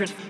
Church